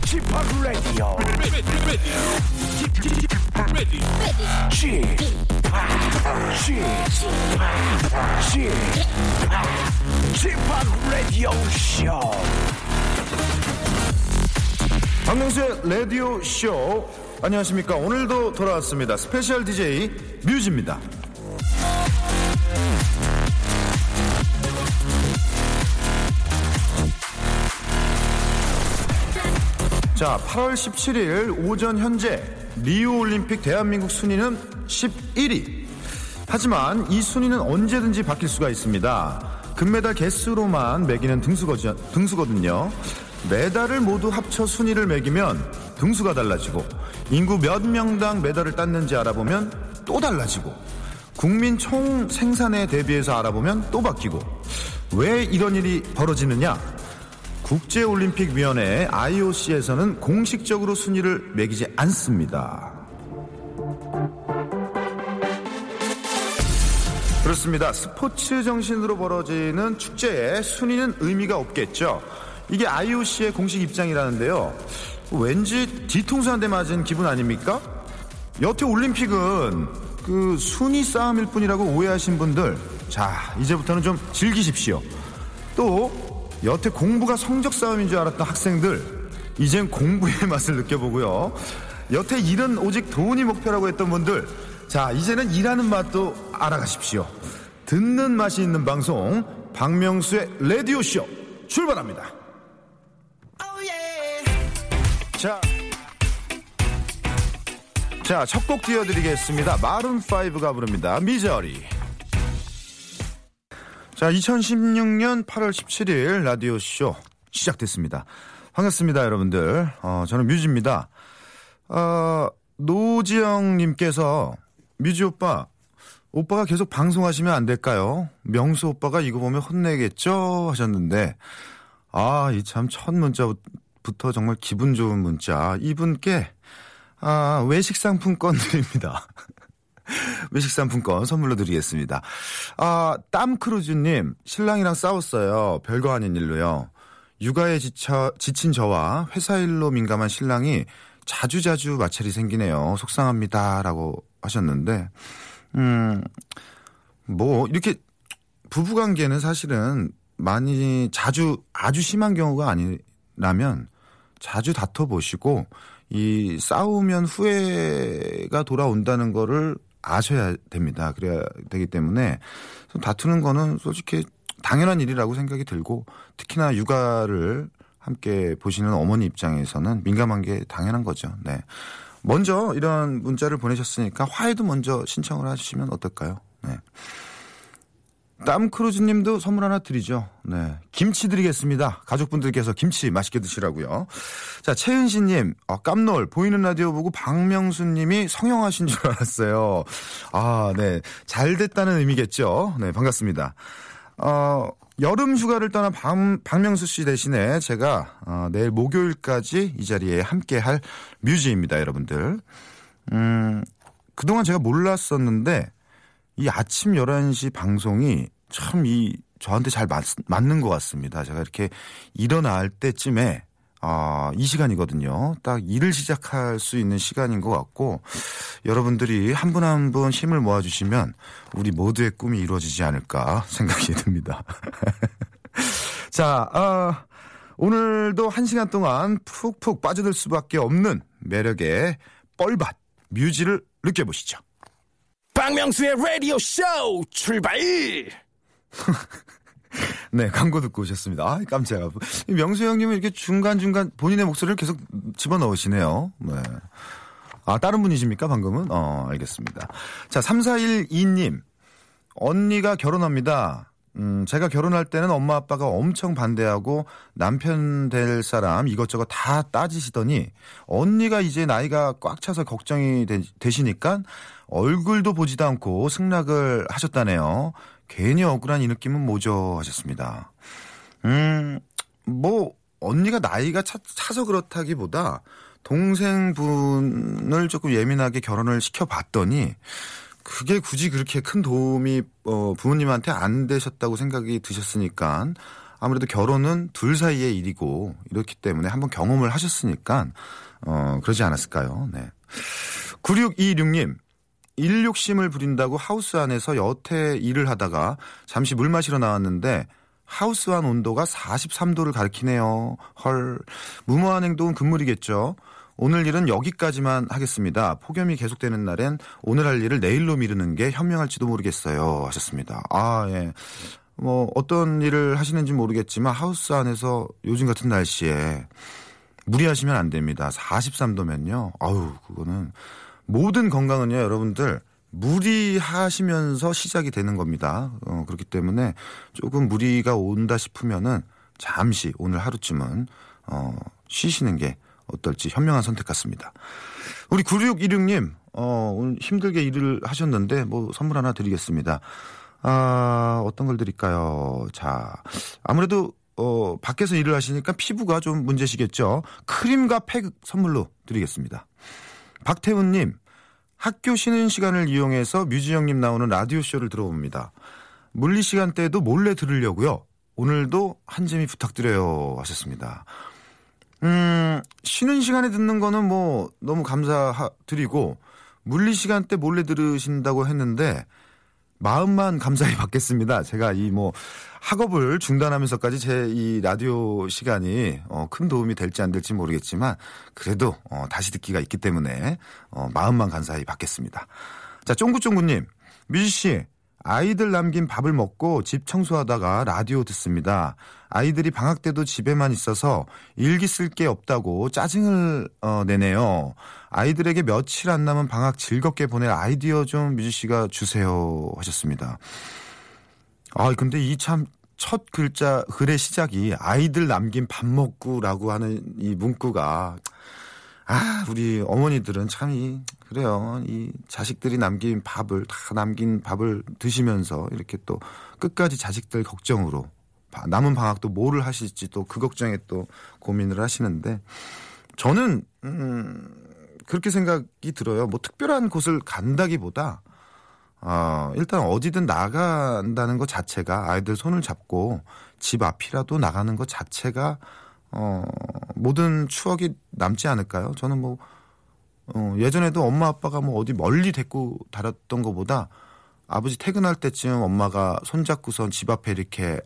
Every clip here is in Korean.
Chip, Chip, Radio Show. 박명수의 라디오 쇼 안녕하십니까 오늘도 돌아왔습니다 스페셜 DJ 뮤즈입니다 자 8월 17일 오전 현재 리우 올림픽 대한민국 순위는 11위. 하지만 이 순위는 언제든지 바뀔 수가 있습니다. 금메달 개수로만 매기는 등수거지, 등수거든요. 메달을 모두 합쳐 순위를 매기면 등수가 달라지고 인구 몇 명당 메달을 땄는지 알아보면 또 달라지고 국민 총 생산에 대비해서 알아보면 또 바뀌고 왜 이런 일이 벌어지느냐 국제올림픽위원회 IOC에서는 공식적으로 순위를 매기지 않습니다. 그렇습니다. 스포츠 정신으로 벌어지는 축제에 순위는 의미가 없겠죠. 이게 IOC의 공식 입장이라는데요. 왠지 뒤통수 한 대 맞은 기분 아닙니까? 여태 올림픽은 그 순위 싸움일 뿐이라고 오해하신 분들, 자, 이제부터는 좀 즐기십시오. 또, 여태 공부가 성적 싸움인 줄 알았던 학생들, 이젠 공부의 맛을 느껴보고요. 여태 일은 오직 돈이 목표라고 했던 분들, 자, 이제는 일하는 맛도 알아가십시오. 듣는 맛이 있는 방송, 박명수의 라디오 쇼, 출발합니다. 자. 자, 첫 곡 띄워드리겠습니다. 마룬5가 부릅니다. 미저리. 자, 2016년 8월 17일 라디오 쇼 시작됐습니다. 반갑습니다, 여러분들. 어, 저는 뮤즈입니다. 어, 노지영님께서 뮤즈 오빠, 오빠가 계속 방송하시면 안 될까요? 명수 오빠가 이거 보면 혼내겠죠? 하셨는데, 아, 이 참 첫 문자부터 정말 기분 좋은 문자. 이분께, 아, 외식 상품권 드립니다. 외식 상품권 선물로 드리겠습니다. 아, 땀크루즈님, 신랑이랑 싸웠어요. 별거 아닌 일로요. 육아에 지쳐, 지친 저와 회사 일로 민감한 신랑이 자주자주 마찰이 생기네요. 속상합니다. 라고 하셨는데, 음, 뭐, 이렇게 부부관계는 사실은 많이 자주, 아주 심한 경우가 아니라면 자주 다퉈보시고, 이 싸우면 후회가 돌아온다는 거를 아셔야 됩니다. 그래야 되기 때문에 다투는 거는 솔직히 당연한 일이라고 생각이 들고 특히나 육아를 함께 보시는 어머니 입장에서는 민감한 게 당연한 거죠. 네. 먼저 이런 문자를 보내셨으니까 화해도 먼저 신청을 하시면 어떨까요? 네. 땀크루즈 님도 선물 하나 드리죠. 네. 김치 드리겠습니다. 가족분들께서 김치 맛있게 드시라고요. 자, 최은신 님, 아, 깜놀, 보이는 라디오 보고 박명수 님이 성형하신 줄 알았어요. 아, 네. 잘 됐다는 의미겠죠. 네, 반갑습니다. 어, 여름 휴가를 떠난 박, 박명수 씨 대신에 제가 어, 내일 목요일까지 이 자리에 함께 할 뮤지입니다, 여러분들. 음, 그동안 제가 몰랐었는데 이 아침 11시 방송이 참 이 저한테 잘 맞, 맞는 것 같습니다. 제가 이렇게 일어날 때쯤에 아, 이 시간이거든요. 딱 일을 시작할 수 있는 시간인 것 같고 여러분들이 한 분 한 분 힘을 모아주시면 우리 모두의 꿈이 이루어지지 않을까 생각이 듭니다. 자, 아, 오늘도 한 시간 동안 푹푹 빠져들 수밖에 없는 매력의 뻘밭 뮤지를 느껴보시죠. 박명수의 라디오 쇼 출발! 네, 광고 듣고 오셨습니다. 아, 깜짝이야. 명수 형님은 이렇게 중간중간 본인의 목소리를 계속 집어넣으시네요. 네. 아, 다른 분이십니까, 방금은? 어, 알겠습니다. 자, 3412님. 언니가 결혼합니다. 음, 제가 결혼할 때는 엄마 아빠가 엄청 반대하고 남편 될 사람 이것저것 다 따지시더니 언니가 이제 나이가 꽉 차서 걱정이 되, 시니까 얼굴도 보지도 않고 승낙을 하셨다네요. 괜히 억울한 이 느낌은 뭐죠 하셨습니다. 음, 뭐 언니가 나이가 차, 차서 그렇다기보다 동생분을 조금 예민하게 결혼을 시켜봤더니 그게 굳이 그렇게 큰 도움이 어, 부모님한테 안 되셨다고 생각이 드셨으니까 아무래도 결혼은 둘 사이의 일이고 이렇기 때문에 한번 경험을 하셨으니까 어, 그러지 않았을까요? 네. 9626님 일욕심을 부린다고 하우스 안에서 여태 일을 하다가 잠시 물 마시러 나왔는데 하우스 안 온도가 43도를 가리키네요. 헐. 무모한 행동은 금물이겠죠. 오늘 일은 여기까지만 하겠습니다. 폭염이 계속되는 날엔 오늘 할 일을 내일로 미루는 게 현명할지도 모르겠어요. 하셨습니다. 아, 예. 뭐, 어떤 일을 하시는지 모르겠지만 하우스 안에서 요즘 같은 날씨에 무리하시면 안 됩니다. 43도면요. 아우, 그거는 모든 건강은요, 여러분들 무리하시면서 시작이 되는 겁니다. 어, 그렇기 때문에 조금 무리가 온다 싶으면은 잠시 오늘 하루쯤은 어, 쉬시는 게 어떨지 현명한 선택 같습니다. 우리 9616님, 어, 오늘 힘들게 일을 하셨는데 뭐 선물 하나 드리겠습니다. 아, 어떤 걸 드릴까요? 자, 아무래도 어, 밖에서 일을 하시니까 피부가 좀 문제시겠죠. 크림과 팩 선물로 드리겠습니다. 박태훈님, 학교 쉬는 시간을 이용해서 뮤지영님 나오는 라디오 쇼를 들어봅니다. 물리 시간대에도 몰래 들으려고요. 오늘도 한 재미 부탁드려요. 하셨습니다. 음, 쉬는 시간에 듣는 거는 뭐 너무 감사드리고 물리 시간대 몰래 들으신다고 했는데 마음만 감사히 받겠습니다. 제가 이 뭐 학업을 중단하면서까지 제 이 라디오 시간이 어, 큰 도움이 될지 안 될지 모르겠지만 그래도 어, 다시 듣기가 있기 때문에 어, 마음만 감사히 받겠습니다. 자, 쫑구쫑구님, 뮤지 씨, 아이들 남긴 밥을 먹고 집 청소하다가 라디오 듣습니다. 아이들이 방학 때도 집에만 있어서 일기 쓸 게 없다고 짜증을 어, 내네요. 아이들에게 며칠 안 남은 방학 즐겁게 보낼 아이디어 좀 뮤지 씨가 주세요 하셨습니다. 아 근데 이 참 첫 글자 글의 시작이 아이들 남긴 밥 먹고라고 하는 이 문구가 아, 우리 어머니들은 참 이, 그래요. 이 자식들이 남긴 밥을, 다 남긴 밥을 드시면서 이렇게 또 끝까지 자식들 걱정으로 바- 남은 방학도 뭐를 하실지 또 그 걱정에 또 고민을 하시는데 저는, 음, 그렇게 생각이 들어요. 뭐 특별한 곳을 간다기보다 어, 일단 어디든 나간다는 것 자체가 아이들 손을 잡고 집 앞이라도 나가는 것 자체가 어, 모든 추억이 남지 않을까요? 저는 뭐, 어, 예전에도 엄마 아빠가 뭐 어디 멀리 데리고 다녔던 것보다 아버지 퇴근할 때쯤 엄마가 손잡고선 집 앞에 이렇게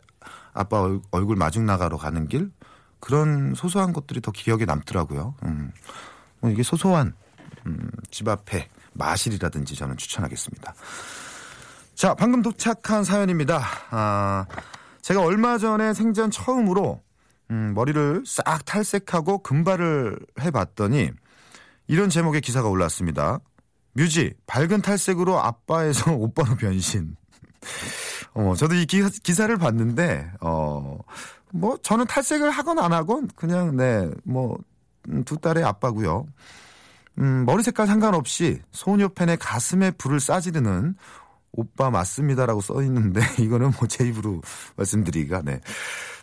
아빠 얼- 얼굴 마중 나가러 가는 길 그런 소소한 것들이 더 기억에 남더라고요. 음, 뭐 이게 소소한 음, 집 앞에 마실이라든지 저는 추천하겠습니다. 자, 방금 도착한 사연입니다. 아, 제가 얼마 전에 생전 처음으로 음, 머리를 싹 탈색하고 금발을 해봤더니 이런 제목의 기사가 올랐습니다. 뮤지 밝은 탈색으로 아빠에서 오빠로 변신. 어, 저도 이 기, 기사를 봤는데 어, 뭐 저는 탈색을 하건 안 하건 그냥 네, 뭐두 딸의 아빠고요. 음, 머리 색깔 상관없이 소녀 팬의 가슴에 불을 싸지르는 오빠 맞습니다라고 써 있는데 이거는 뭐 제 입으로 말씀드리기가 네.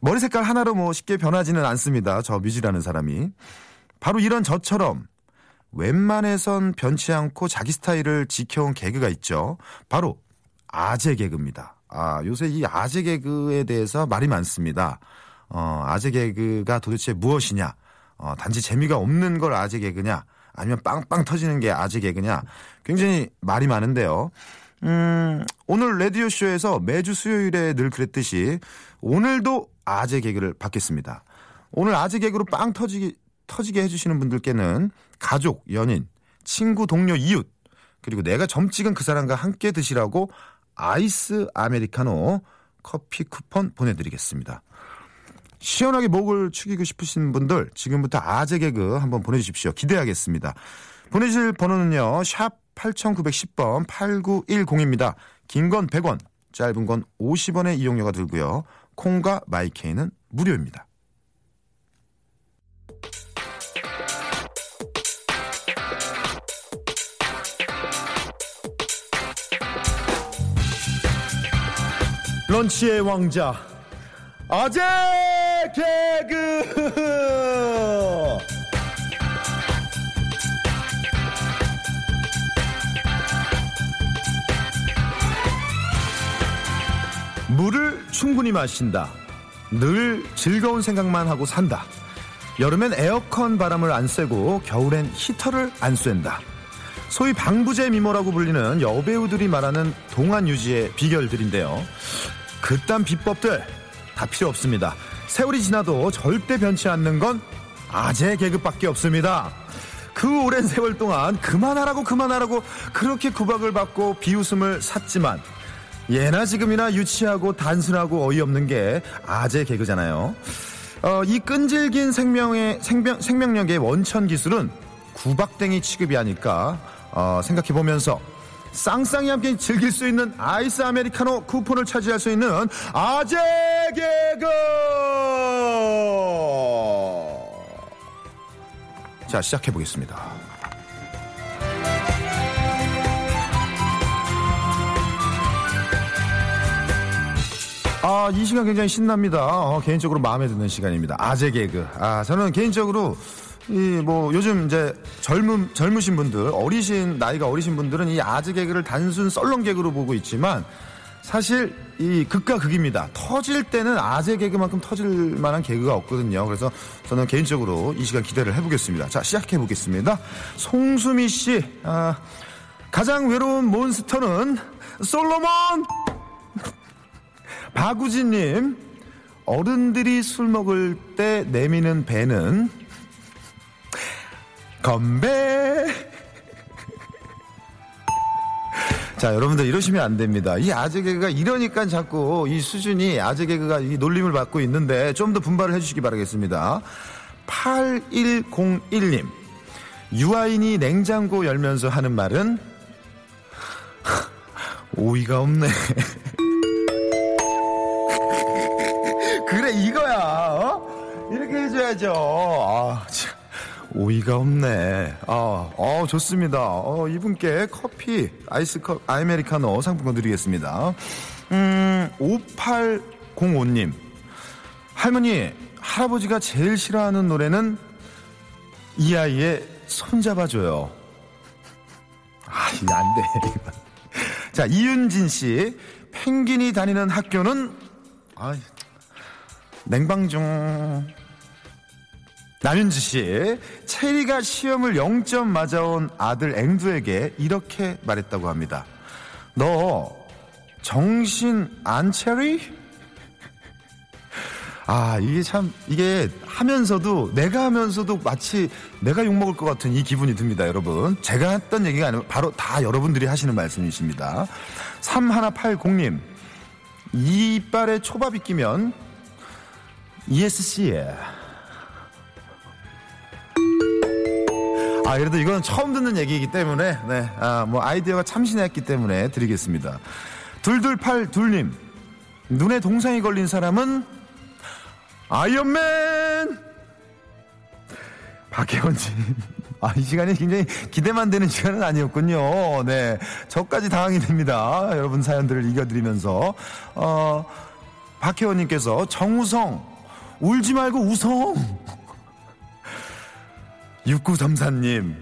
머리 색깔 하나로 뭐 쉽게 변하지는 않습니다. 저 뮤지라는 사람이. 바로 이런 저처럼 웬만해선 변치 않고 자기 스타일을 지켜온 개그가 있죠. 바로 아재 개그입니다. 아, 요새 이 아재 개그에 대해서 말이 많습니다. 어, 아재 개그가 도대체 무엇이냐? 어, 단지 재미가 없는 걸 아재 개그냐? 아니면 빵빵 터지는 게 아재 개그냐? 굉장히 말이 많은데요. 음, 오늘 라디오쇼에서 매주 수요일에 늘 그랬듯이 오늘도 아재 개그를 받겠습니다. 오늘 아재 개그로 빵 터지게, 터지게 해주시는 분들께는 가족, 연인, 친구, 동료, 이웃, 그리고 내가 점 찍은 그 사람과 함께 드시라고 아이스 아메리카노 커피 쿠폰 보내드리겠습니다. 시원하게 목을 축이고 싶으신 분들 지금부터 아재 개그 한번 보내주십시오. 기대하겠습니다. 보내실 번호는요. 샵 8910번 8910입니다. 긴 건 100원, 짧은 건 50원의 이용료가 들고요. 콩과 마이케이는 무료입니다. 런치의 왕자 아재 개그 물을 충분히 마신다. 늘 즐거운 생각만 하고 산다. 여름엔 에어컨 바람을 안 쐬고 겨울엔 히터를 안 쐰다. 소위 방부제 미모라고 불리는 여배우들이 말하는 동안 유지의 비결들인데요. 그딴 비법들 다 필요 없습니다. 세월이 지나도 절대 변치 않는 건 아재 개그밖에 없습니다. 그 오랜 세월 동안 그만하라고 그만하라고 그렇게 구박을 받고 비웃음을 샀지만 예나 지금이나 유치하고 단순하고 어이없는 게 아재 개그잖아요. 어, 이 끈질긴 생명의 생명, 생명력의 원천 기술은 구박댕이 취급이 아닐까 어, 생각해 보면서 쌍쌍이 함께 즐길 수 있는 아이스 아메리카노 쿠폰을 차지할 수 있는 아재 개그 자 시작해 보겠습니다. 아, 이 시간 굉장히 신납니다. 어, 개인적으로 마음에 드는 시간입니다. 아재 개그. 아, 저는 개인적으로 이 뭐 요즘 이제 젊은 젊으신 분들, 어리신 나이가 어리신 분들은 이 아재 개그를 단순 썰렁 개그로 보고 있지만 사실 이 극과 극입니다. 터질 때는 아재 개그만큼 터질 만한 개그가 없거든요. 그래서 저는 개인적으로 이 시간 기대를 해보겠습니다. 자, 시작해 보겠습니다. 송수미 씨, 아, 가장 외로운 몬스터는 솔로몬. 박우진님, 어른들이 술 먹을 때 내미는 배는 건배. 자, 여러분들 이러시면 안 됩니다. 이 아재 개그가 이러니까 자꾸 이 수준이 아재 개그가 이 놀림을 받고 있는데 좀 더 분발을 해주시기 바라겠습니다. 8101님, 유아인이 냉장고 열면서 하는 말은 오이가 없네. 해줘야죠. 아, 참. 오이가 없네. 아, 어, 좋습니다. 어, 이분께 커피 아이스 컵 아메리카노 상품권 드리겠습니다. 음 5805님. 할머니 할아버지가 제일 싫어하는 노래는 이 아이의 손잡아줘요. 아 이거 안 돼 자 이윤진 씨. 펭귄이 다니는 학교는 아 냉방 중. 남윤지 씨, 체리가 시험을 0점 맞아온 아들 앵두에게 이렇게 말했다고 합니다. 너 정신 안 체리? 아, 이게 참, 이게 하면서도, 내가 하면서도 마치 내가 욕먹을 것 같은 이 기분이 듭니다, 여러분. 제가 했던 얘기가 아니고 바로 다 여러분들이 하시는 말씀이십니다. 3180님, 이빨에 초밥이 끼면 ESC에. 아, 그래도 이건 처음 듣는 얘기이기 때문에, 네, 아, 뭐, 아이디어가 참신했기 때문에 드리겠습니다. 둘둘팔둘님, 눈에 동상이 걸린 사람은 아이언맨! 박혜원님. 아, 이 시간이 굉장히 기대만 되는 시간은 아니었군요. 네. 저까지 당황이 됩니다. 여러분 사연들을 이겨드리면서. 어, 박혜원님께서 정우성, 울지 말고 웃어. 6934님,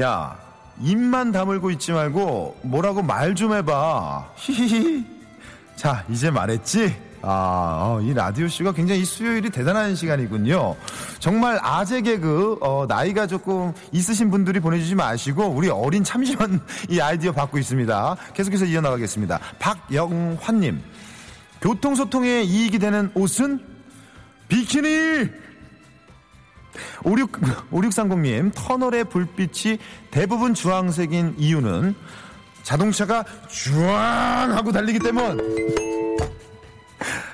야, 입만 다물고 있지 말고 뭐라고 말 좀 해봐. 히히히. 자, 이제 말했지? 아, 어, 이 라디오쇼가 굉장히 수요일이 대단한 시간이군요. 정말 아재 개그, 어, 나이가 조금 있으신 분들이 보내주지 마시고, 우리 어린 참시원 이 아이디어 받고 있습니다. 계속해서 이어나가겠습니다. 박영환님, 교통소통에 이익이 되는 옷은 비키니! 56, 5630님, 터널의 불빛이 대부분 주황색인 이유는 자동차가 주황하고 달리기 때문.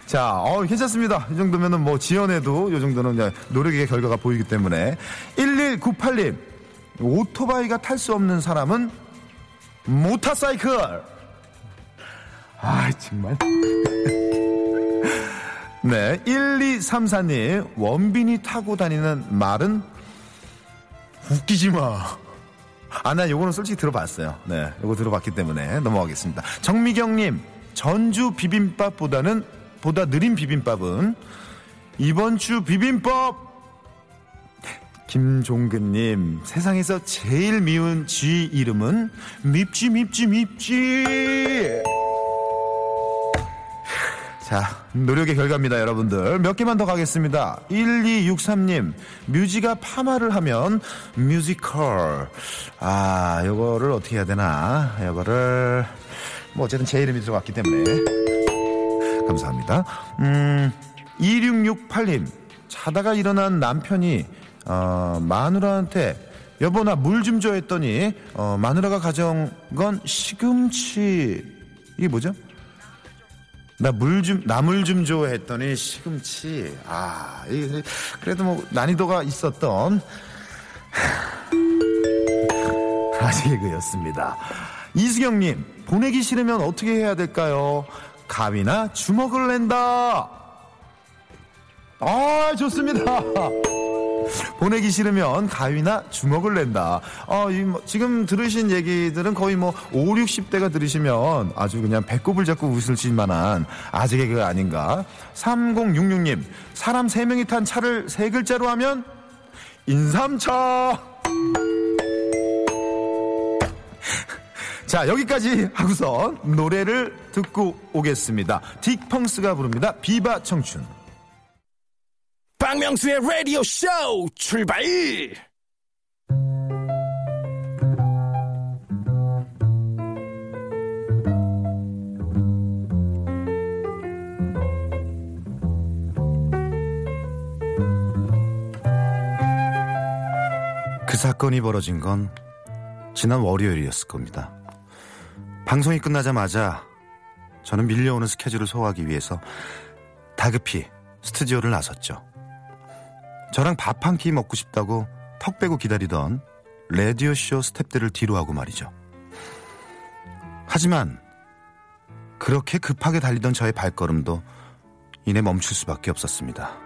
자, 어, 괜찮습니다. 이 정도면은 뭐 지연해도 이 정도는 노력의 결과가 보이기 때문에. 1198님, 오토바이가 탈 수 없는 사람은 모터사이클. 아, 정말. 네, 1234님, 원빈이 타고 다니는 말은 웃기지 마. 아, 나 요거는 솔직히 들어봤어요. 네, 요거 들어봤기 때문에 넘어가겠습니다. 정미경님, 전주 비빔밥보다는, 보다 느린 비빔밥은 이번 주 비빔밥! 김종근님, 세상에서 제일 미운 쥐 이름은 밉지, 밉지, 밉지! 자, 노력의 결과입니다, 여러분들. 몇 개만 더 가겠습니다. 1263님, 뮤지가 파마를 하면 뮤지컬. 아, 요거를 어떻게 해야 되나? 요거를, 뭐, 어쨌든 제 이름이 들어갔기 때문에. 감사합니다. 음, 2668님, 자다가 일어난 남편이, 어, 마누라한테, 여보, 나 물 좀 줘 했더니, 어, 마누라가 가져온 건 시금치. 이게 뭐죠? 나 물 좀, 나물 좀 줘 했더니 시금치. 아, 이 그래도 뭐 난이도가 있었던 아재개그였습니다. 이수경님, 보내기 싫으면 어떻게 해야 될까요? 가위나 주먹을 낸다. 아, 좋습니다. 보내기 싫으면 가위나 주먹을 낸다. 어, 이 뭐, 지금 들으신 얘기들은 거의 뭐 5, 60대가 들으시면 아주 그냥 배꼽을 잡고 웃으실 만한 아재 개그가 아닌가. 3066님, 사람 3명이 탄 차를 세 글자로 하면 인삼차. 자, 여기까지 하고서 노래를 듣고 오겠습니다. 딕펑스가 부릅니다. 비바 청춘. 박명수의 라디오 쇼 출발! 그 사건이 벌어진 건 지난 월요일이었을 겁니다. 방송이 끝나자마자 저는 밀려오는 스케줄을 소화하기 위해서 다급히 스튜디오를 나섰죠. 저랑 밥 한 끼 먹고 싶다고 턱 빼고 기다리던 라디오쇼 스탭들을 뒤로 하고 말이죠. 하지만 그렇게 급하게 달리던 저의 발걸음도 이내 멈출 수밖에 없었습니다.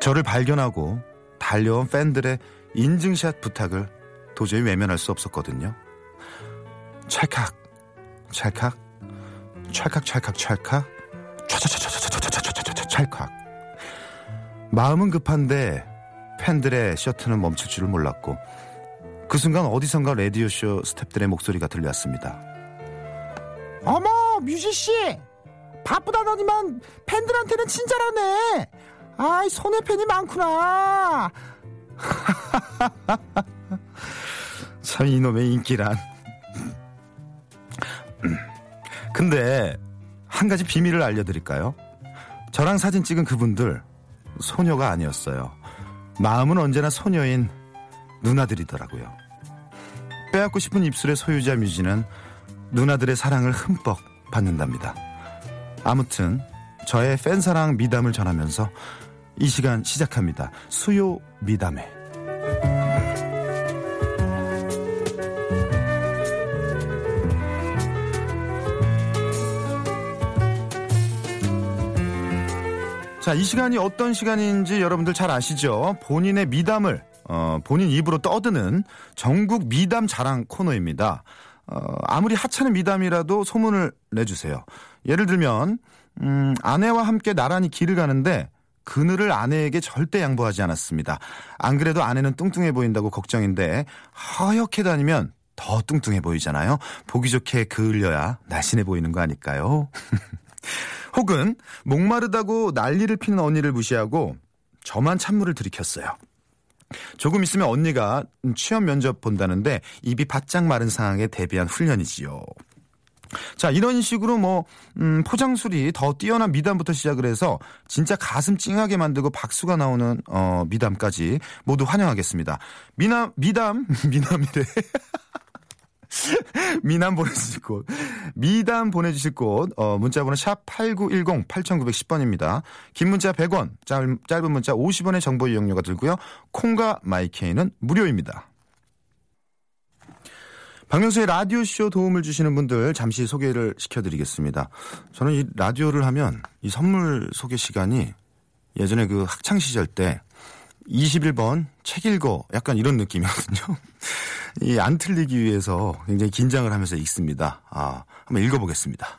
저를 발견하고 달려온 팬들의 인증샷 부탁을 도저히 외면할 수 없었거든요. 찰칵, 찰칵, 찰칵, 찰칵, 찰칵, 찰칵, 찰칵. 마음은 급한데 팬들의 셔트는 멈출 줄을 몰랐고 그 순간 어디선가 라디오쇼 스탭들의 목소리가 들려왔습니다. 어머 뮤지 씨 바쁘다더니만 팬들한테는 친절하네 아이 손에 팬이 많구나 참 이놈의 인기란. 근데 한 가지 비밀을 알려드릴까요? 저랑 사진 찍은 그분들 소녀가 아니었어요. 마음은 언제나 소녀인 누나들이더라고요. 빼앗고 싶은 입술의 소유자 뮤지는 누나들의 사랑을 흠뻑 받는답니다. 아무튼 저의 팬사랑 미담을 전하면서 이 시간 시작합니다. 수요 미담회. 자, 이 시간이 어떤 시간인지 여러분들 잘 아시죠? 본인의 미담을 어, 본인 입으로 떠드는 전국 미담 자랑 코너입니다. 어, 아무리 하찮은 미담이라도 소문을 내주세요. 예를 들면 음, 아내와 함께 나란히 길을 가는데 그늘을 아내에게 절대 양보하지 않았습니다. 안 그래도 아내는 뚱뚱해 보인다고 걱정인데 허옇게 다니면 더 뚱뚱해 보이잖아요. 보기 좋게 그을려야 날씬해 보이는 거 아닐까요? 혹은 목마르다고 난리를 피는 언니를 무시하고 저만 찬물을 들이켰어요. 조금 있으면 언니가 취업 면접 본다는데 입이 바짝 마른 상황에 대비한 훈련이지요. 자, 이런 식으로 뭐, 음, 포장술이 더 뛰어난 미담부터 시작을 해서 진짜 가슴 찡하게 만들고 박수가 나오는, 어, 미담까지 모두 환영하겠습니다. 미남, 미담, 미남이래. 미남 보내주실 곳. 미담 보내주실 곳. 어, 문자번호 샵 8910 8910번입니다. 긴 문자 100원, 짧, 짧은 문자 50원의 정보 이용료가 들고요. 콩과 마이케이는 무료입니다. 박명수의 라디오쇼 도움을 주시는 분들 잠시 소개를 시켜드리겠습니다. 저는 이 라디오를 하면 이 선물 소개 시간이 예전에 그 학창시절 때 21번 책 읽어 약간 이런 느낌이거든요. 이 안 틀리기 위해서 굉장히 긴장을 하면서 읽습니다. 아, 한번 읽어보겠습니다.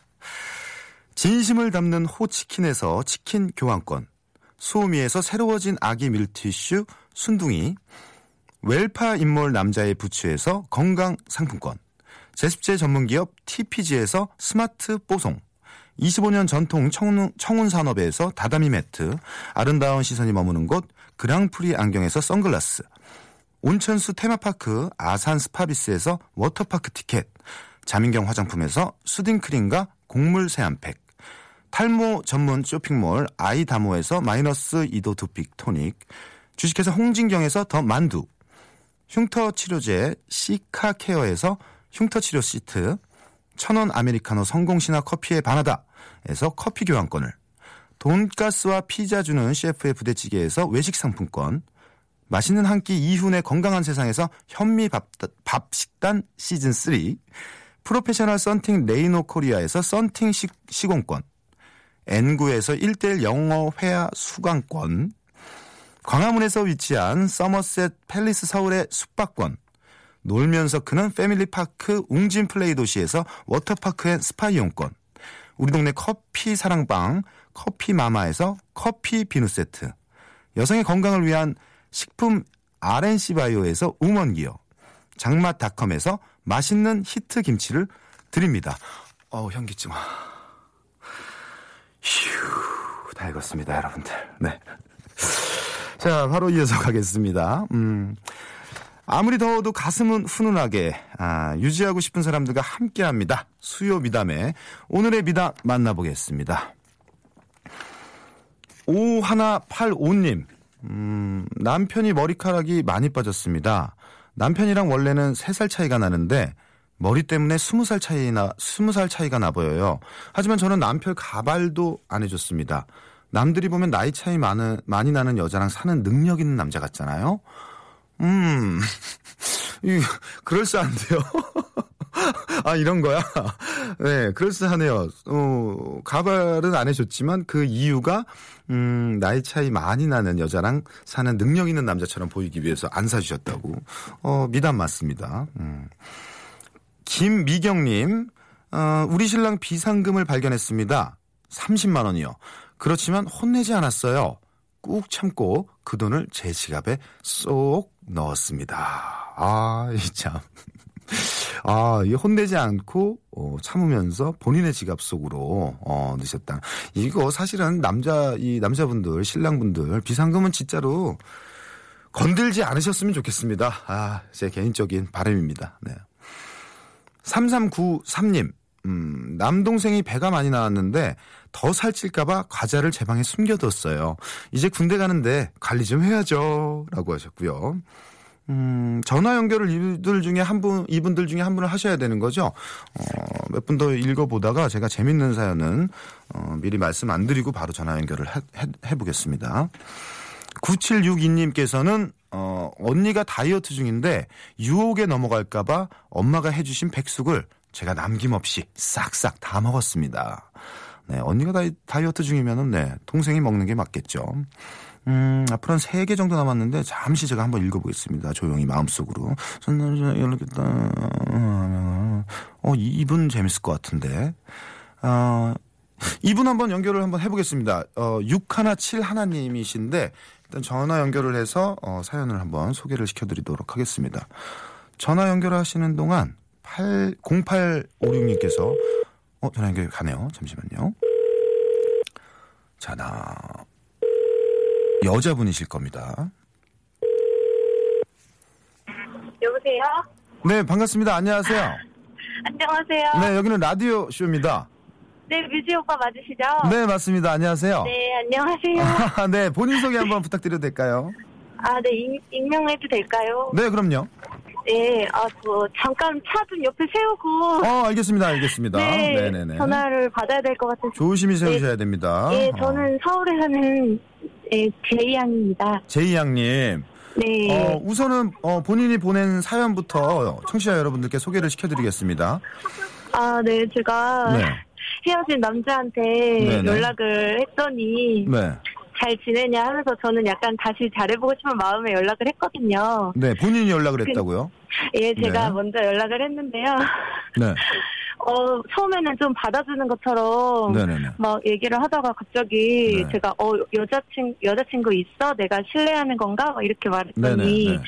진심을 담는 호치킨에서 치킨 교환권, 수오미에서 새로워진 아기 밀티슈 순둥이, 웰파 인몰 남자의 부츠에서 건강 상품권, 제습제 전문기업 TPG에서 스마트 뽀송, 25년 전통 청운, 청운산업에서 다다미 매트, 아름다운 시선이 머무는 곳 그랑프리 안경에서 선글라스, 온천수 테마파크 아산 스파비스에서 워터파크 티켓, 자민경 화장품에서 soothing 크림과 곡물 세안팩, 탈모 전문 쇼핑몰 아이다모에서 마이너스 2도 두피 토닉, 주식회사 홍진경에서 더 만두, 흉터 치료제 시카 케어에서 흉터 치료 시트, 천원 아메리카노 성공신화 커피에 반하다에서 커피 교환권을, 돈가스와 피자 주는 셰프의 부대찌개에서 외식 상품권, 맛있는 한 끼 이훈의 건강한 세상에서 현미 밥, 밥 식단 시즌 3, 프로페셔널 썬팅 레이노 코리아에서 썬팅 시, 시공권, N9에서 1대1 영어 회화 수강권, 광화문에서 위치한 서머셋 팰리스 서울의 숙박권, 놀면서 크는 패밀리파크 웅진 플레이 도시에서 워터파크 and 스파 이용권, 우리 동네 커피 사랑방 커피 마마에서 커피 비누 세트, 여성의 건강을 위한 식품 RNC 바이오에서 우먼기어, 장맛닷컴에서 맛있는 히트 김치를 드립니다. 어우, 현기증. 휴, 다 읽었습니다, 여러분들. 네. 자, 바로 이어서 가겠습니다. 음. 아무리 더워도 가슴은 훈훈하게 아, 유지하고 싶은 사람들과 함께합니다. 수요 미담에 오늘의 미담 만나보겠습니다. 5185님 음, 남편이 머리카락이 많이 빠졌습니다. 남편이랑 원래는 3살 차이가 나는데 머리 때문에 20살 차이나 20살 차이가 나 보여요. 하지만 저는 남편 가발도 안 해줬습니다. 남들이 보면 나이 차이 많은, 많이 나는 여자랑 사는 능력 있는 남자 같잖아요. 음, 이 그럴싸한데요. 아, 이런 거야? 네, 그럴싸하네요. 어, 가발은 안 해줬지만 그 이유가, 음, 나이 차이 많이 나는 여자랑 사는 능력 있는 남자처럼 보이기 위해서 안 사주셨다고. 어, 미담 맞습니다. 음. 김미경님, 어, 우리 신랑 비상금을 발견했습니다. 30만 원이요. 그렇지만 혼내지 않았어요. 꾹 참고 그 돈을 제 지갑에 쏙 넣었습니다. 아, 이 참. 아, 이 혼내지 않고 어, 참으면서 본인의 지갑 속으로 어, 넣으셨다. 이거 사실은 남자 이 남자분들 신랑분들 비상금은 진짜로 건들지 않으셨으면 좋겠습니다. 아, 제 개인적인 바람입니다. 네. 3393님. 음, 남동생이 배가 많이 나왔는데 더 살찔까봐 과자를 제 방에 숨겨뒀어요. 이제 군대 가는데 관리 좀 해야죠. 라고 하셨고요. 음, 전화 연결을 이들 중에 한 분, 이분들 중에 한 분을 하셔야 되는 거죠. 어, 몇 분 더 읽어보다가 제가 재밌는 사연은, 어, 미리 말씀 안 드리고 바로 전화 연결을 해, 해, 해 보겠습니다. 9762님께서는, 어, 언니가 다이어트 중인데 유혹에 넘어갈까봐 엄마가 해주신 백숙을 제가 남김없이 싹싹 다 먹었습니다. 네, 언니가 다이, 다이어트 중이면은 네, 동생이 먹는 게 맞겠죠. 음, 앞으로 한세개 정도 남았는데 잠시 제가 한번 읽어보겠습니다. 조용히 마음속으로. 연락했다. 어, 이분 재밌을 것 같은데. 어, 이분 한번 연결을 한번 해보겠습니다. 어, 6171님이신데 일단 전화 연결을 해서 어, 사연을 한번 소개를 시켜드리도록 하겠습니다. 전화 연결하시는 동안 8, 0856님께서 어, 전화 연결 가네요. 잠시만요. 자, 나 여자분이실 겁니다. 여보세요? 네, 반갑습니다. 안녕하세요. 안녕하세요. 네, 여기는 라디오 쇼입니다. 네, 뮤지 오빠 맞으시죠? 네, 맞습니다. 안녕하세요. 네, 안녕하세요. 네, 본인 소개 한번 부탁드려도 될까요? 아, 네, 익, 익명해도 될까요? 네, 그럼요. 네, 아, 저, 잠깐 차 좀 옆에 세우고. 어, 알겠습니다. 알겠습니다. 네, 네네네. 전화를 받아야 될 것 같아서. 조심히 세우셔야 됩니다. 예, 어. 저는 서울에 사는 예, 제이 양입니다. 제이 양님. 네. 어, 우선은 어, 본인이 보낸 사연부터 청취자 여러분들께 소개를 시켜드리겠습니다. 아, 네. 제가 네. 헤어진 남자한테 네네. 연락을 했더니 네. 잘 지내냐 하면서 저는 약간 다시 잘해보고 싶은 마음에 연락을 했거든요. 네, 본인이 연락을 했다고요? 예, 제가 네. 먼저 연락을 했는데요. 네. 어, 처음에는 좀 받아주는 것처럼 네네네. 막 얘기를 하다가 갑자기 네. 제가 어 여자친 여자친구 있어? 내가 신뢰하는 건가? 막 이렇게 말했더니 네네.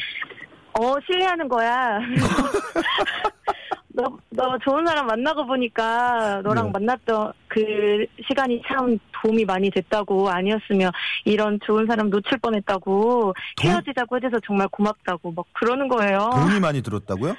어 신뢰하는 거야. 너, 너 좋은 사람 만나고 보니까 너랑 네. 만났던 그 시간이 참 도움이 많이 됐다고 아니었으면 이런 좋은 사람 놓칠 뻔했다고 도- 헤어지자고 해줘서 정말 고맙다고 막 그러는 거예요. 돈이 많이 들었다고요?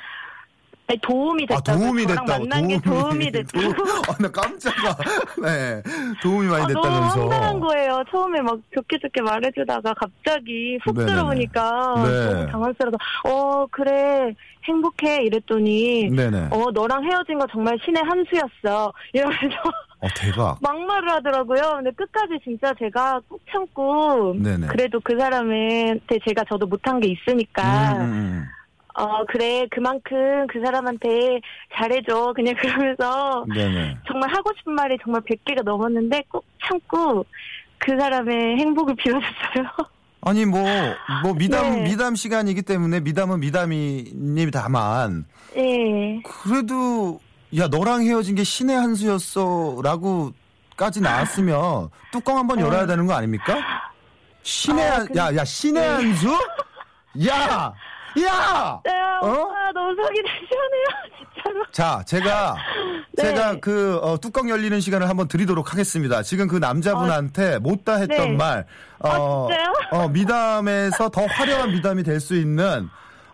아니, 도움이 아, 됐다고. 도움이 됐다고. 만난 게 도움이 됐다고. 도움- 아, 나 깜짝아. 네. 도움이 많이 아, 너무 됐다면서. 황당한 거예요. 처음에 막 좋게 좋게 말해주다가 갑자기 훅 네네네. 들어오니까 네. 너무 당황스러워서 어 그래 행복해 이랬더니 네네. 어 너랑 헤어진 거 정말 신의 한 수였어 이러면서 어, 대박. 막말을 하더라고요. 근데 끝까지 진짜 제가 꾹 참고 네네. 그래도 그 사람한테 제가 저도 못한 게 있으니까 음, 음, 음. 어 그래 그만큼 그 사람한테 잘해줘 그냥 그러면서 네네. 정말 하고 싶은 말이 정말 100개가 넘었는데 꼭 참고 그 사람의 행복을 빌어줬어요. 아니, 뭐, 뭐, 미담, 네. 미담 시간이기 때문에 미담은 미담이님 다만, 예. 그래도, 야, 너랑 헤어진 게 신의 한 수였어. 라고 까지 나왔으면 뚜껑 한번 열어야 되는 거 아닙니까? 신의 네. 아, 한, 근데- 야, 야, 신의 한 수? 야! 야! 네, 어? 오빠 너무 속이 다 시원해요, 진짜로. 자, 제가 네. 제가 그 어, 뚜껑 열리는 시간을 한번 드리도록 하겠습니다. 지금 그 남자분한테 못다 했던 네. 말, 어, 아, 진짜요? 어, 미담에서 더 화려한 미담이 될 수 있는.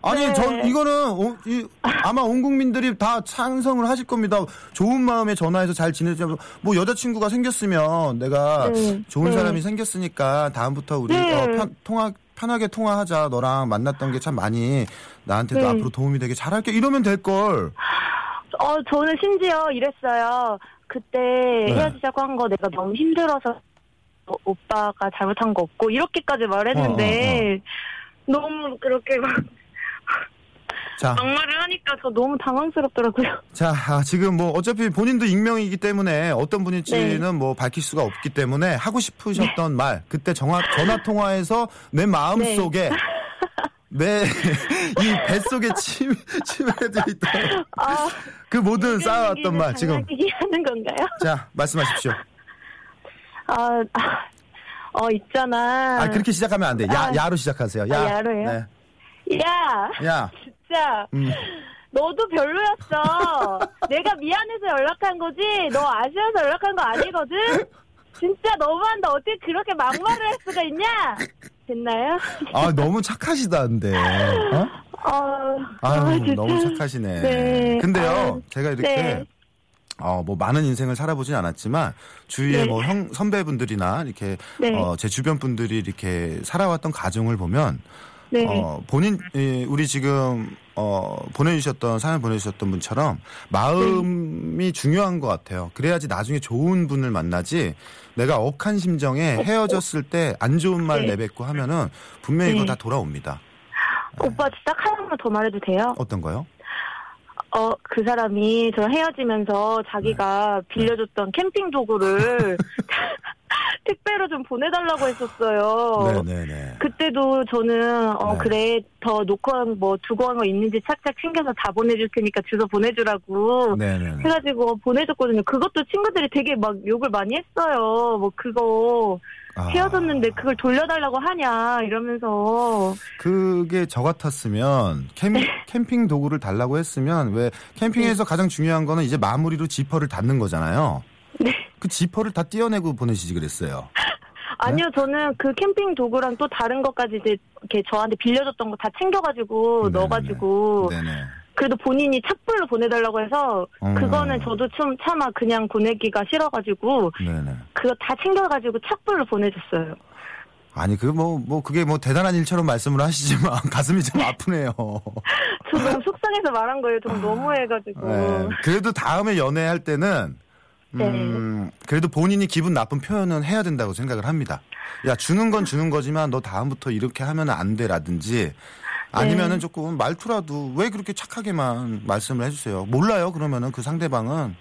아니, 네. 전 이거는 어, 이, 아마 온 국민들이 다 찬성을 하실 겁니다. 좋은 마음에 전화해서 잘 지내자. 뭐 여자친구가 생겼으면 내가 네. 좋은 네. 사람이 생겼으니까 다음부터 우리 네. 어, 편, 통화 편하게 통화하자. 너랑 만났던 게 참 많이 나한테도 네. 앞으로 도움이 되게 잘할게. 이러면 될 걸. 어, 저는 심지어 이랬어요. 그때 네. 헤어지자고 한 거 내가 너무 힘들어서 어, 오빠가 잘못한 거 없고 이렇게까지 말했는데 어, 너무 그렇게 막 자, 막말을 하니까 저 너무 당황스럽더라고요. 자, 아, 지금 뭐 어차피 본인도 익명이기 때문에 어떤 분일지는 네. 뭐 밝힐 수가 없기 때문에 하고 싶으셨던 말, 그때 전화, 전화 통화에서 내 마음 네. 속에 내 이 뱃속에 침, 침해져 있던 아, 그 모든 쌓아왔던 말 지금 하는 건가요? 자 말씀하십시오. 아, 아, 어 있잖아. 아 그렇게 시작하면 안 돼. 야 아. 야로 시작하세요. 야. 아, 야로요? 네. 야, 야. 진짜 음. 너도 별로였어. 내가 미안해서 연락한 거지. 너 아쉬워서 연락한 거 아니거든. 진짜 너무한다. 어떻게 그렇게 막말을 할 수가 있냐? 됐나요? 아 너무 착하시다는데. 어? 어, 아유 아, 진짜. 너무 착하시네. 네. 근데요 아유, 제가 이렇게 네. 어, 뭐, 많은 인생을 살아보진 않았지만, 주위에 네. 뭐, 형, 선배분들이나, 이렇게, 네. 어, 제 주변 분들이 이렇게 살아왔던 가정을 보면, 네. 어, 본인, 이, 우리 지금, 어, 보내주셨던, 사연 보내주셨던 분처럼, 마음이 네. 중요한 것 같아요. 그래야지 나중에 좋은 분을 만나지, 내가 억한 심정에 헤어졌을 때 안 좋은 말 네. 내뱉고 하면은, 분명히 네. 그거 다 돌아옵니다. 오빠 딱 하나만 더 말해도 돼요? 어떤 거요? 어, 그 사람이 저 헤어지면서 자기가 네. 빌려줬던 캠핑 도구를 택배로 좀 보내달라고 했었어요. 네네네. 그때도 저는 어 네. 그래 더 놓고 한 뭐 두고 한 거 있는지 착착 챙겨서 다 보내줄 테니까 주소 보내주라고 네네네. 해가지고 보내줬거든요. 그것도 친구들이 되게 막 욕을 많이 했어요. 뭐 그거 아. 헤어졌는데 그걸 돌려달라고 하냐 이러면서 그게 저 같았으면 캠, 네. 캠핑 도구를 달라고 했으면 왜 캠핑에서 가장 중요한 거는 이제 마무리로 지퍼를 닫는 거잖아요. 네. 그 지퍼를 다 떼어내고 보내시지 그랬어요. 아니요, 저는 그 캠핑 도구랑 또 다른 것까지 이제 이렇게 저한테 빌려줬던 거 다 챙겨가지고 네네네. 넣어가지고 네네. 그래도 본인이 착불로 보내달라고 해서 음. 그거는 저도 좀 차마 그냥 보내기가 싫어가지고 네네. 그거 다 챙겨가지고 착불로 보내줬어요. 아니 그뭐뭐 그게 뭐 대단한 일처럼 말씀을 하시지만 가슴이 좀 아프네요. 저 너무 속상해서 말한 거예요. 좀 너무해가지고. 네. 그래도 다음에 연애할 때는 음, 그래도 본인이 기분 나쁜 표현은 해야 된다고 생각을 합니다. 야 주는 건 주는 거지만 너 다음부터 이렇게 하면 안 돼라든지 아니면은 조금 말투라도 왜 그렇게 착하게만 말씀을 해주세요. 몰라요 그러면은 그 상대방은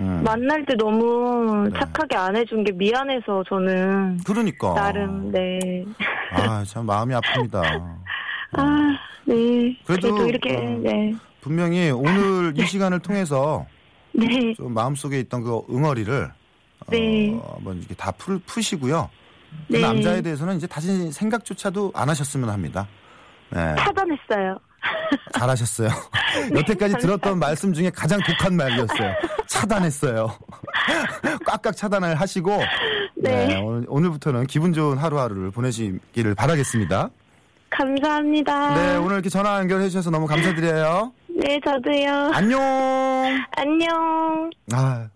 음. 만날 때 너무 네. 착하게 안 해준 게 미안해서 저는 그러니까 나름 네. 아 참 마음이 아픕니다. 아, 네. 그래도, 그래도, 이렇게 어, 네. 분명히 오늘 이 시간을 통해서 네. 좀 마음속에 있던 그 응어리를 네. 어, 한번 이렇게 다 풀, 푸시고요. 그 네. 남자에 대해서는 이제 다시 생각조차도 안 하셨으면 합니다. 네, 차단했어요. 잘하셨어요. 여태까지 들었던 말씀 중에 가장 독한 말이었어요. 차단했어요. 꽉꽉 차단을 하시고 네. 오늘, 오늘부터는 기분 좋은 하루하루를 보내시기를 바라겠습니다. 감사합니다. 네, 오늘 이렇게 전화 연결해 주셔서 너무 감사드려요. 네, 저도요. 안녕. 안녕. 아.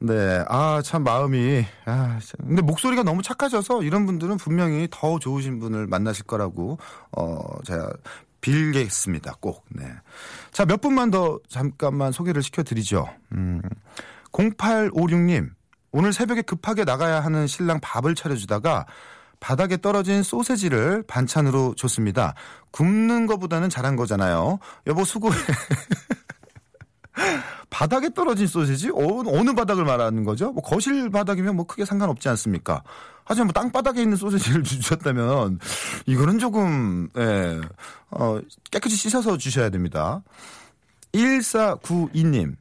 네. 아, 참 마음이 아, 참. 근데 목소리가 너무 착하셔서 이런 분들은 분명히 더 좋으신 분을 만나실 거라고 어, 제가 빌겠습니다. 꼭. 네. 자, 몇 분만 더 잠깐만 소개를 시켜 드리죠. 음. 0856님. 오늘 새벽에 급하게 나가야 하는 신랑 밥을 차려주다가 바닥에 떨어진 소세지를 반찬으로 줬습니다. 굽는 거보다는 잘한 거잖아요. 여보 수고해. 바닥에 떨어진 소시지? 어, 어느 바닥을 말하는 거죠? 뭐 거실 바닥이면 뭐 크게 상관없지 않습니까? 하지만 뭐 땅바닥에 있는 소시지를 주셨다면 이거는 조금 예, 어, 깨끗이 씻어서 주셔야 됩니다. 1492님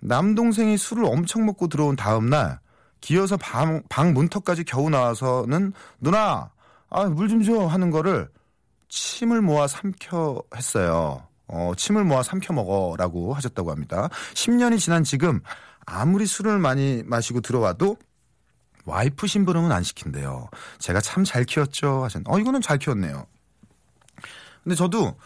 남동생이 술을 엄청 먹고 들어온 다음 날 기어서 방, 방 문턱까지 겨우 나와서는 누나 아, 물 좀 줘 하는 거를 침을 모아 삼켜 했어요. 어, 침을 모아 삼켜 먹어라고 하셨다고 합니다. 10년이 지난 지금 아무리 술을 많이 마시고 들어와도 와이프 심부름은 안 시킨대요. 제가 참 잘 키웠죠 하셨는데 어 이거는 잘 키웠네요. 근데 저도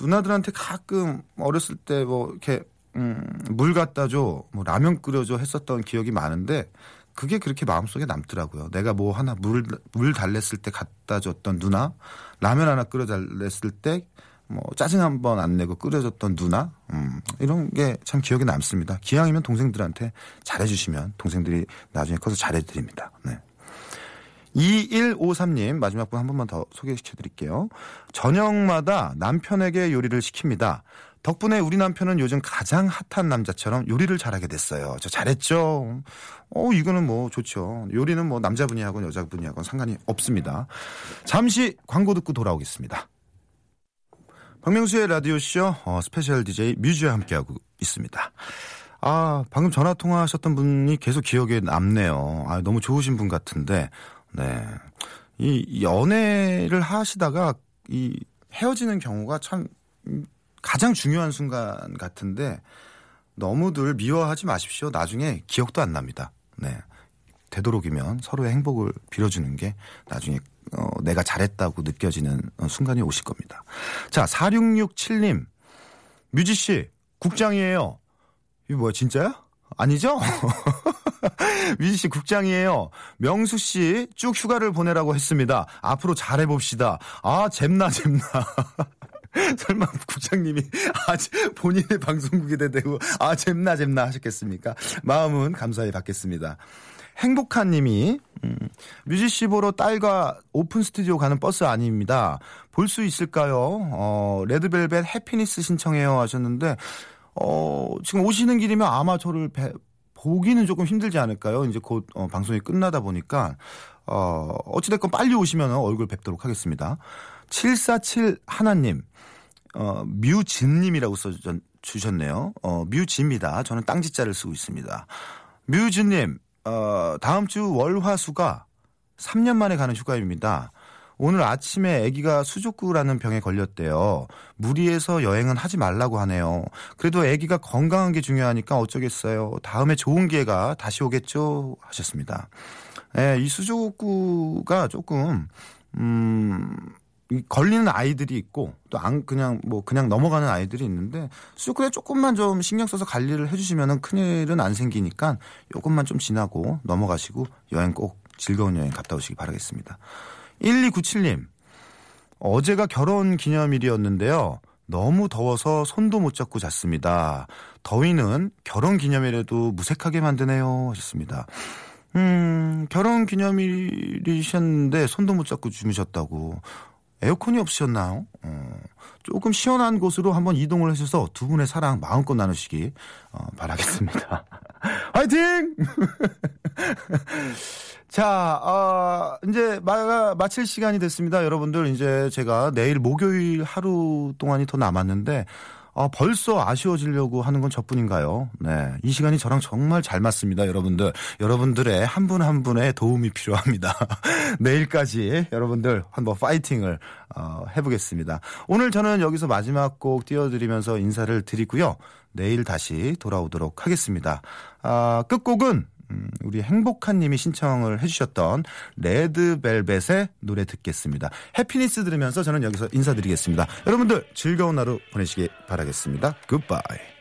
누나들한테 가끔 어렸을 때 뭐 이렇게 음, 물 갖다 줘, 뭐 라면 끓여줘 했었던 기억이 많은데 그게 그렇게 마음속에 남더라고요. 내가 뭐 하나 물, 물 달랬을 때 갖다 줬던 누나, 라면 하나 끓여 달랬을 때 뭐 짜증 한 번 안 내고 끓여줬던 누나, 음, 이런 게 참 기억에 남습니다. 기왕이면 동생들한테 잘해주시면 동생들이 나중에 커서 잘해드립니다. 네. 2153님 마지막 분 한 번만 더 소개시켜 드릴게요. 저녁마다 남편에게 요리를 시킵니다. 덕분에 우리 남편은 요즘 가장 핫한 남자처럼 요리를 잘하게 됐어요. 저 잘했죠? 어, 이거는 뭐 좋죠. 요리는 뭐 남자분이 하건 여자분이 하건 상관이 없습니다. 잠시 광고 듣고 돌아오겠습니다. 박명수의 라디오쇼 어, 스페셜 DJ 뮤즈와 함께하고 있습니다. 아, 방금 전화 통화하셨던 분이 계속 기억에 남네요. 아, 너무 좋으신 분 같은데, 네. 이 연애를 하시다가 이 헤어지는 경우가 참 가장 중요한 순간 같은데 너무들 미워하지 마십시오. 나중에 기억도 안 납니다. 네. 되도록이면 서로의 행복을 빌어주는 게 나중에 어, 내가 잘했다고 느껴지는 어, 순간이 오실 겁니다. 자, 4667님. 뮤지 씨, 국장이에요. 이거 뭐야, 진짜야? 아니죠? 뮤지 씨 국장이에요. 명수 씨 쭉 휴가를 보내라고 했습니다. 앞으로 잘해봅시다. 아, 잼나, 잼나. 설마 국장님이 아, 본인의 방송국에 대고 아, 잼나, 잼나 하셨겠습니까? 마음은 감사히 받겠습니다. 행복한 님이 음, 뮤지 씨 보러 딸과 오픈 스튜디오 가는 버스 아닙니다. 볼 수 있을까요? 어, 레드벨벳 해피니스 신청해요 하셨는데 어, 지금 오시는 길이면 아마 저를 배, 보기는 조금 힘들지 않을까요? 이제 곧 어, 방송이 끝나다 보니까 어, 어찌됐건 빨리 오시면 얼굴 뵙도록 하겠습니다. 747 하나님 어, 뮤진님이라고 써주셨네요. 어, 뮤지입니다. 저는 땅지자를 쓰고 있습니다. 뮤진님, 어, 다음 주 월화수가 3년 만에 가는 휴가입니다. 오늘 아침에 아기가 수족구라는 병에 걸렸대요. 무리해서 여행은 하지 말라고 하네요. 그래도 아기가 건강한 게 중요하니까 어쩌겠어요. 다음에 좋은 기회가 다시 오겠죠 하셨습니다. 예, 이 수족구가 조금 음 걸리는 아이들이 있고 또 안 그냥 뭐 그냥 넘어가는 아이들이 있는데 수족구에 조금만 좀 신경 써서 관리를 해주시면은 큰일은 안 생기니까 요것만 좀 지나고 넘어가시고 여행 꼭 즐거운 여행 갔다 오시기 바라겠습니다. 1297님 어제가 결혼 기념일이었는데요. 너무 더워서 손도 못 잡고 잤습니다. 더위는 결혼 기념일에도 무색하게 만드네요. 하셨습니다. 음, 결혼 기념일이셨는데 손도 못 잡고 주무셨다고. 에어컨이 없으셨나요? 어, 조금 시원한 곳으로 한번 이동을 하셔서 두 분의 사랑 마음껏 나누시기 어, 바라겠습니다. 화이팅! 자, 어, 이제 마, 마칠 시간이 됐습니다. 여러분들 이제 제가 내일 목요일 하루 동안이 더 남았는데 아, 벌써 아쉬워지려고 하는 건 저뿐인가요? 네. 이 시간이 저랑 정말 잘 맞습니다, 여러분들. 여러분들의 한분한 분의 도움이 필요합니다. 내일까지 여러분들 한번 파이팅을 어, 해보겠습니다. 오늘 저는 여기서 마지막 곡 띄워드리면서 인사를 드리고요. 내일 다시 돌아오도록 하겠습니다. 아, 끝곡은 음, 우리 행복한 님이 신청을 해주셨던 레드벨벳의 노래 듣겠습니다. 해피니스 들으면서 저는 여기서 인사드리겠습니다. 여러분들 즐거운 하루 보내시기 바라겠습니다. 굿바이.